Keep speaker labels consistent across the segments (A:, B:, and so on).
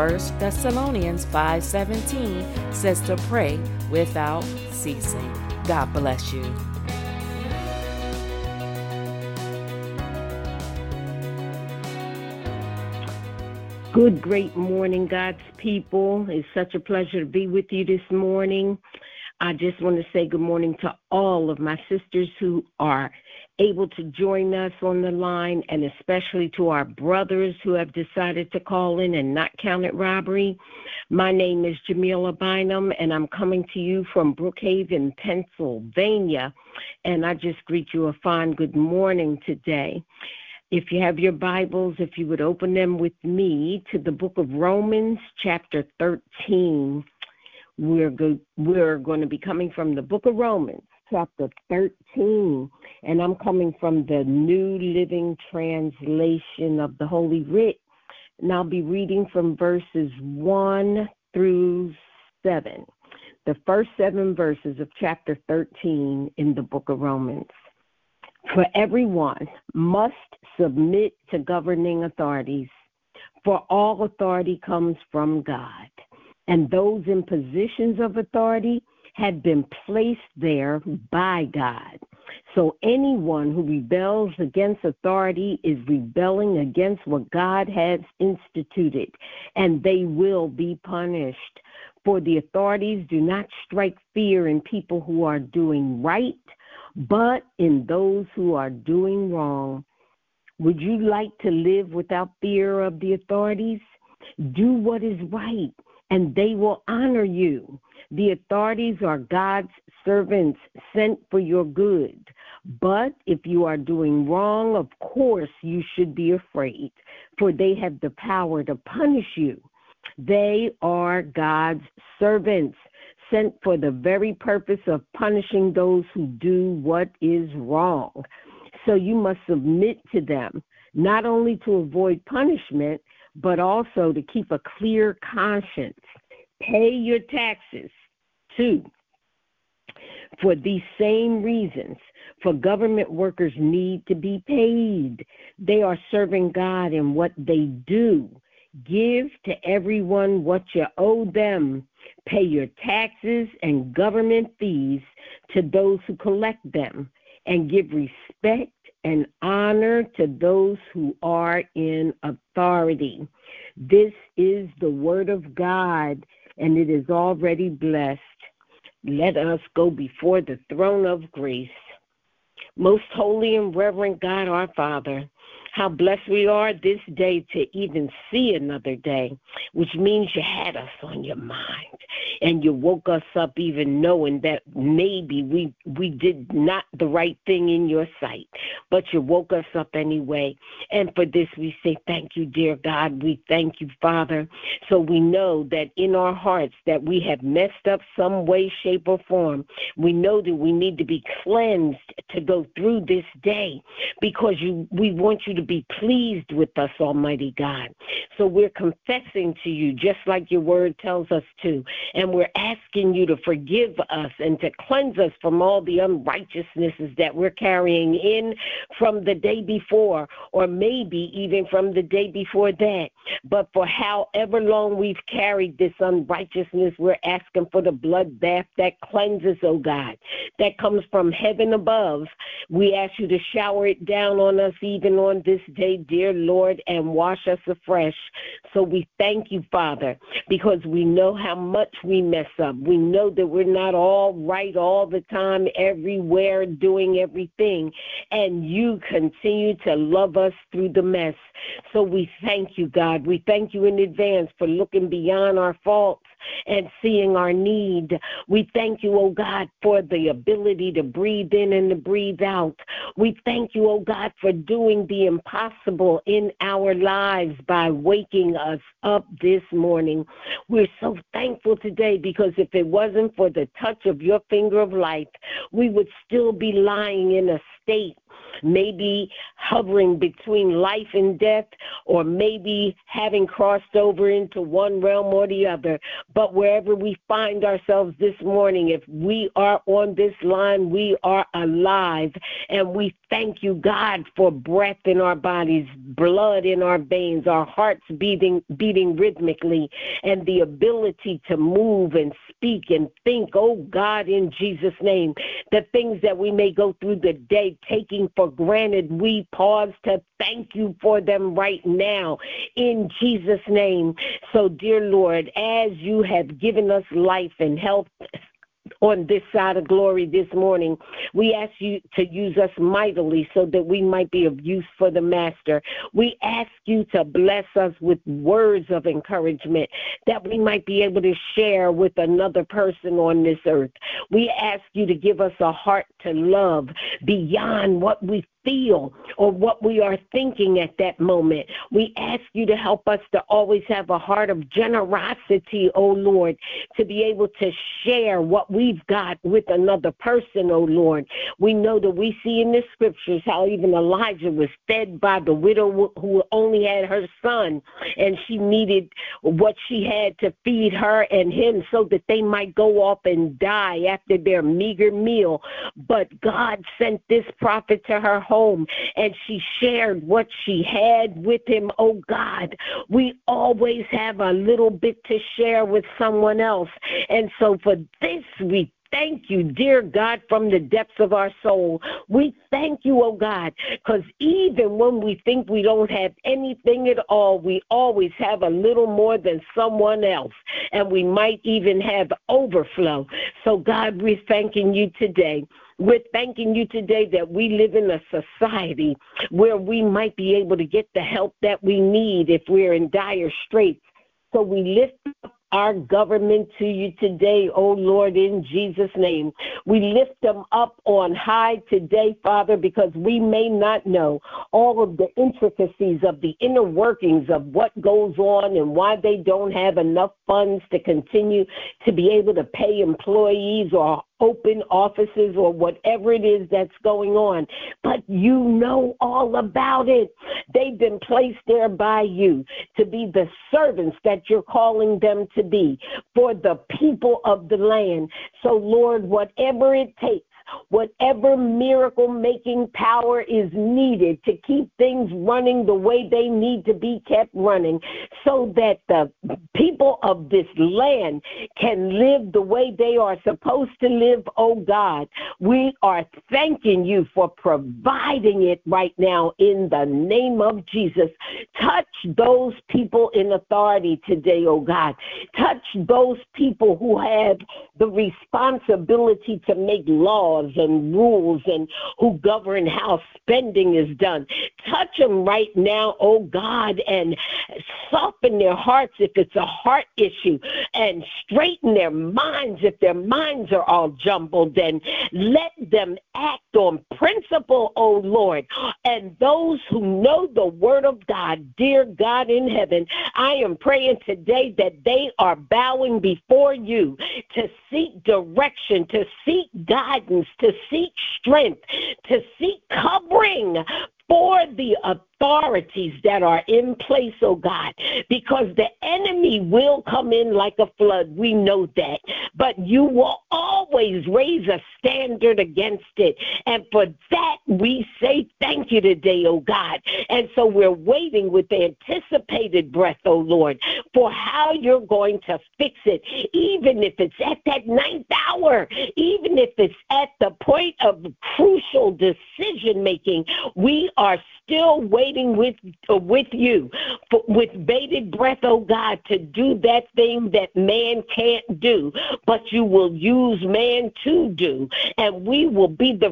A: 1 Thessalonians 5:17 says to pray without ceasing. God bless you.
B: Good, great morning, God's people. It's such a pleasure to be with you this morning. I just want to say good morning to all of my sisters who are able to join us on the line, and especially to our brothers who have decided to call in and not count it robbery. My name is Jameela Bynum, and I'm coming to you from Brookhaven, Pennsylvania. And I just greet you a fine good morning today. If you have your Bibles, if you would open them with me to the book of Romans, chapter 13. We're, go- we're going to be coming from the book of Romans, chapter 13, and I'm coming from the New Living Translation of the Holy Writ, and I'll be reading from verses 1 through 7, the first seven verses of chapter 13 in the book of Romans. For everyone must submit to governing authorities, for all authority comes from God, and those in positions of authority had been placed there by God. So anyone who rebels against authority is rebelling against what God has instituted, and they will be punished. For the authorities do not strike fear in people who are doing right, but in those who are doing wrong. Would you like to live without fear of the authorities? Do what is right, and they will honor you. The authorities are God's servants sent for your good. But if you are doing wrong, of course you should be afraid, for they have the power to punish you. They are God's servants sent for the very purpose of punishing those who do what is wrong. So you must submit to them, not only to avoid punishment, but also to keep a clear conscience. Pay your taxes, too. For these same reasons, for government workers need to be paid. They are serving God in what they do. Give to everyone what you owe them. Pay your taxes and government fees to those who collect them, and give respect and honor to those who are in authority. This is the word of God, and it is already blessed. Let us go before the throne of grace. Most holy and reverend God, our Father, how blessed we are this day to even see another day, which means you had us on your mind and you woke us up even knowing that maybe we we did not the right thing in your sight, but you woke us up anyway. And for this we say thank you, dear God. We thank you, Father. So we know that in our hearts that we have messed up some way, shape, or form. We know that we need to be cleansed to go through this day because you we want you to be pleased with us, Almighty God. So we're confessing to you just like your word tells us to. And we're asking you to forgive us and to cleanse us from all the unrighteousnesses that we're carrying in from the day before, or maybe even from the day before that. But for however long we've carried this unrighteousness, we're asking for the blood bath that cleanses, oh God, that comes from heaven above. We ask you to shower it down on us even on this day, dear Lord, and wash us afresh. So we thank you, Father, because we know how much we mess up. We know that we're not all right all the time, everywhere, doing everything. And you continue to love us through the mess. So we thank you, God. We thank you in advance for looking beyond our faults and seeing our need. We thank you, oh God, for the ability to breathe in and to breathe out. We thank you, oh God, for doing the impossible in our lives by waking us up this morning. We're so thankful today because if it wasn't for the touch of your finger of life, we would still be lying in a state maybe hovering between life and death, or maybe having crossed over into one realm or the other. But wherever we find ourselves this morning, if we are on this line, we are alive. And we thank you, God, for breath in our bodies, blood in our veins, our hearts beating, beating rhythmically, and the ability to move and speak and think, oh God, in Jesus' name, the things that we may go through the day taking for granted, we pause to thank you for them right now in Jesus' name. So, dear Lord, as you have given us life and health, on this side of glory this morning. We ask you to use us mightily so that we might be of use for the Master. We ask you to bless us with words of encouragement that we might be able to share with another person on this earth. We ask you to give us a heart to love beyond what we feel or what we are thinking at that moment. We ask you to help us to always have a heart of generosity, O oh Lord, to be able to share what we've got with another person, O oh Lord. We know that we see in the scriptures how even Elijah was fed by the widow who only had her son, and she needed what she had to feed her and him so that they might go off and die after their meager meal. But God sent this prophet to her home and she shared what she had with him. Oh God, we always have a little bit to share with someone else. And so for this, we thank you, dear God, from the depths of our soul. We thank you, oh God, because even when we think we don't have anything at all, we always have a little more than someone else, and we might even have overflow. So, God, we're thanking you today. We're thanking you today that we live in a society where we might be able to get the help that we need if we're in dire straits. So we lift up our government to you today, O Lord, in Jesus' name. We lift them up on high today, Father, because we may not know all of the intricacies of the inner workings of what goes on and why they don't have enough funds to continue to be able to pay employees or open offices or whatever it is that's going on. But you know all about it. They've been placed there by you to be the servants that you're calling them to be for the people of the land. So, Lord, whatever it takes, whatever miracle making power is needed to keep things running the way they need to be kept running so that the people of this land can live the way they are supposed to live, oh God. We are thanking you for providing it right now in the name of Jesus. Touch those people in authority today, oh God. Touch those people who have the responsibility to make laws laws and rules and who govern how spending is done. Touch them right now, oh God, and soften their hearts if it's a heart issue and straighten their minds if their minds are all jumbled and let them act on principle, oh Lord. And those who know the word of God, dear God in heaven, I am praying today that they are bowing before you to seek direction, to seek guidance, to seek strength, to seek covering for the authorities that are in place, oh God, because the enemy will come in like a flood. We know that. But you will always raise a standard against it. And for that, we say thank you today, oh God. And so we're waiting with anticipated breath, oh Lord, for how you're going to fix it, even if it's at that ninth hour, even if it's at the point of crucial decision making. We are still waiting with uh, with you for, with bated breath, oh God, to do that thing that man can't do, but you will use man to do, and we will be the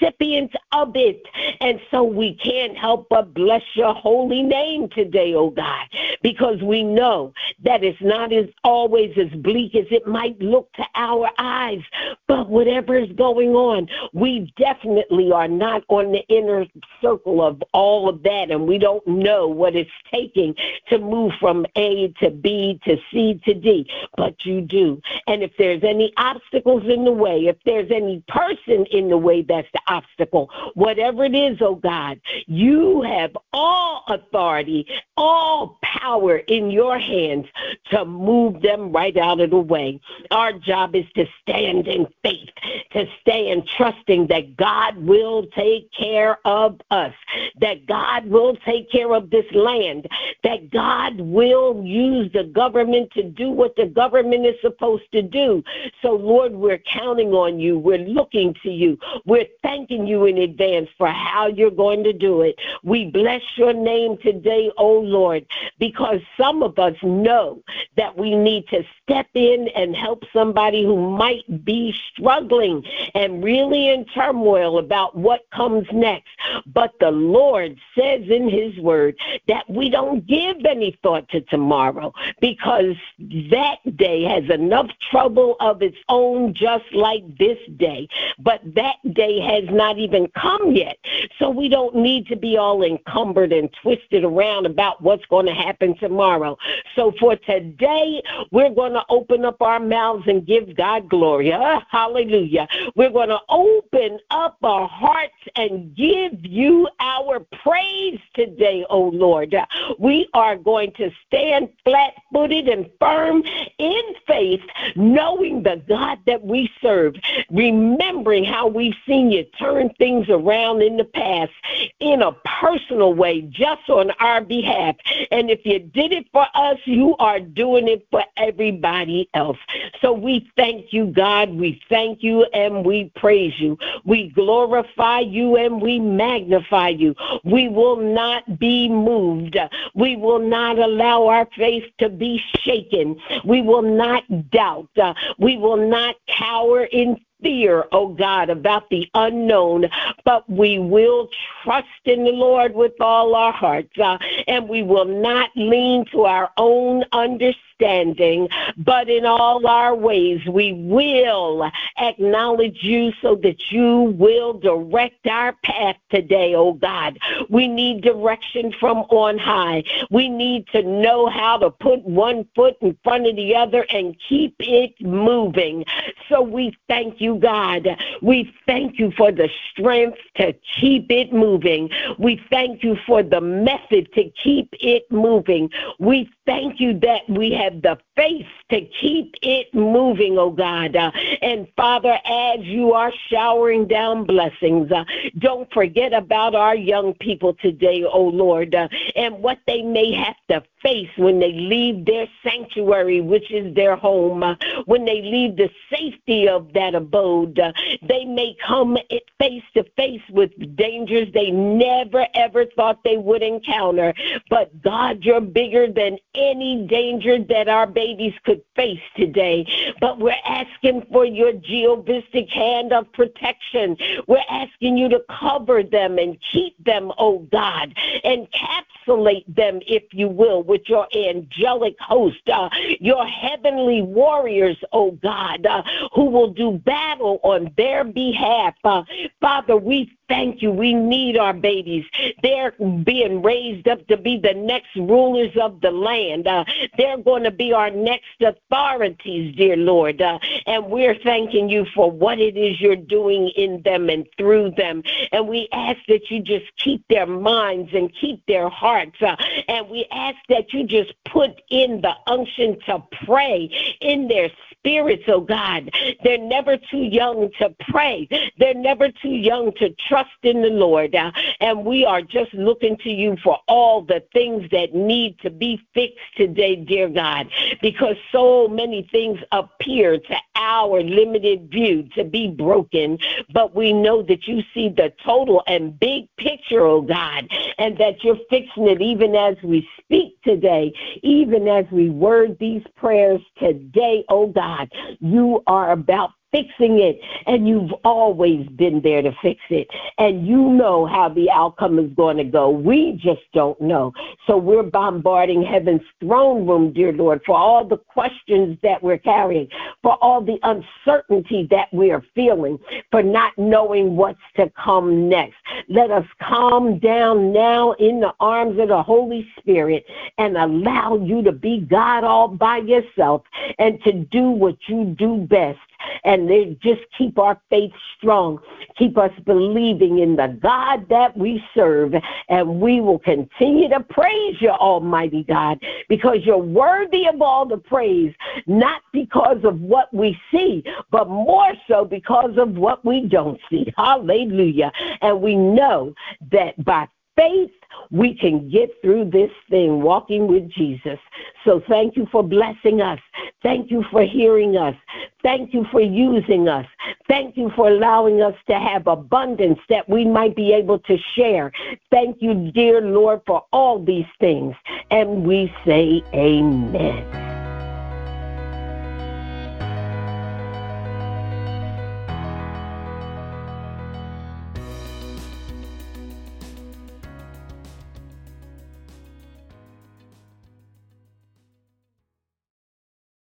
B: recipients of it. And so we can't help but bless your holy name today, oh God, because we know that it's not as always as bleak as it might look to our eyes. But whatever is going on, we definitely are not on the inner circle of all of that, and we don't know what it's taking to move from A to B to C to D. But you do. And if there's any obstacles in the way, if there's any person in the way that's the obstacle, whatever it is, oh God, you have all authority, all power in your hands to move them right out of the way. Our job is to stand in faith, to stand trusting that God will take care of us, that God will take care of this land, that God will use the government to do what the government is supposed to do. So, Lord, we're counting on you. We're looking to you. We're thanking you in advance for how you're going to do it. We bless your name today, oh Lord, because some of us know that we need to step in and help somebody who might be struggling and really in turmoil about what comes next. But the Lord says in his word that we don't give any thought to tomorrow because that day has enough trouble of its own just like this day. But that day has not even come yet. So we don't need to be all encumbered and twisted around about what's going to happen tomorrow. So for today, we're going to open up our mouths and give God glory. Uh, hallelujah. We're going to open up our hearts and give you our praise today, oh Lord. We are going to stand flat footed and firm in faith, knowing the God that we serve, remembering how we've seen you turn things around in the past in a personal way, just on our behalf. And if you did it for us, you are doing it for everybody else. So we thank you, God. We thank you and we praise you. We glorify you and we magnify you. We will not be moved. We will not allow our faith to be shaken. We will not doubt. we will not cower in fear, oh God, about the unknown, but we will trust in the Lord with all our hearts, uh, and we will not lean to our own understanding, but in all our ways we will acknowledge you so that you will direct our path today, oh God. We need direction from on high. We need to know how to put one foot in front of the other and keep it moving. So we thank you, God. We thank you for the strength to keep it moving. We thank you for the method to keep it moving. We thank you that we have the faith to keep it moving, oh God. And Father, as you are showering down blessings, don't forget about our young people today, oh Lord, and what they may have to face when they leave their sanctuary, which is their home, when they leave the safety of that abode. They may come face to face with dangers they never ever thought they would encounter. But God, you're bigger than any danger that our babies could face today. But we're asking for your geovistic hand of protection. We're asking you to cover them and keep them, oh God, encapsulate them, if you will, with your angelic host, uh, your heavenly warriors, oh God, uh, who will do battle on their behalf. Uh, Father, we thank you. We need our babies. They're being raised up to be the next rulers of the land. Uh, they're going to be our next authorities, dear Lord. Uh, and we're thanking you for what it is you're doing in them and through them. And we ask that you just keep their minds and keep their hearts. Uh, and we ask that you just put in the unction to pray in their spirits, oh God. They're never too young to pray. They're never too young to trust in the Lord. Uh, and we are just looking to you for all the things that need to be fixed today, dear God, because so many things appear to our limited view to be broken. But we know that you see the total and big picture, oh God, and that you're fixing it even as we speak today, even as we word these prayers today, oh God. You are about fixing it, and you've always been there to fix it. And you know how the outcome is going to go. We just don't know. So we're bombarding heaven's throne room, dear Lord, for all the questions that we're carrying, for all the uncertainty that we are feeling, for not knowing what's to come next. Let us calm down now in the arms of the Holy Spirit and allow you to be God all by yourself and to do what you do best and they just keep our faith strong. Keep us believing in the God that we serve, and we will continue to praise you, Almighty God, because you're worthy of all the praise, not because of what we see, but more so because of what we don't see. Hallelujah. And we know that by faith, we can get through this thing walking with Jesus. So thank you for blessing us. Thank you for hearing us. Thank you for using us. Thank you for allowing us to have abundance that we might be able to share. Thank you, dear Lord, for all these things. And we say amen.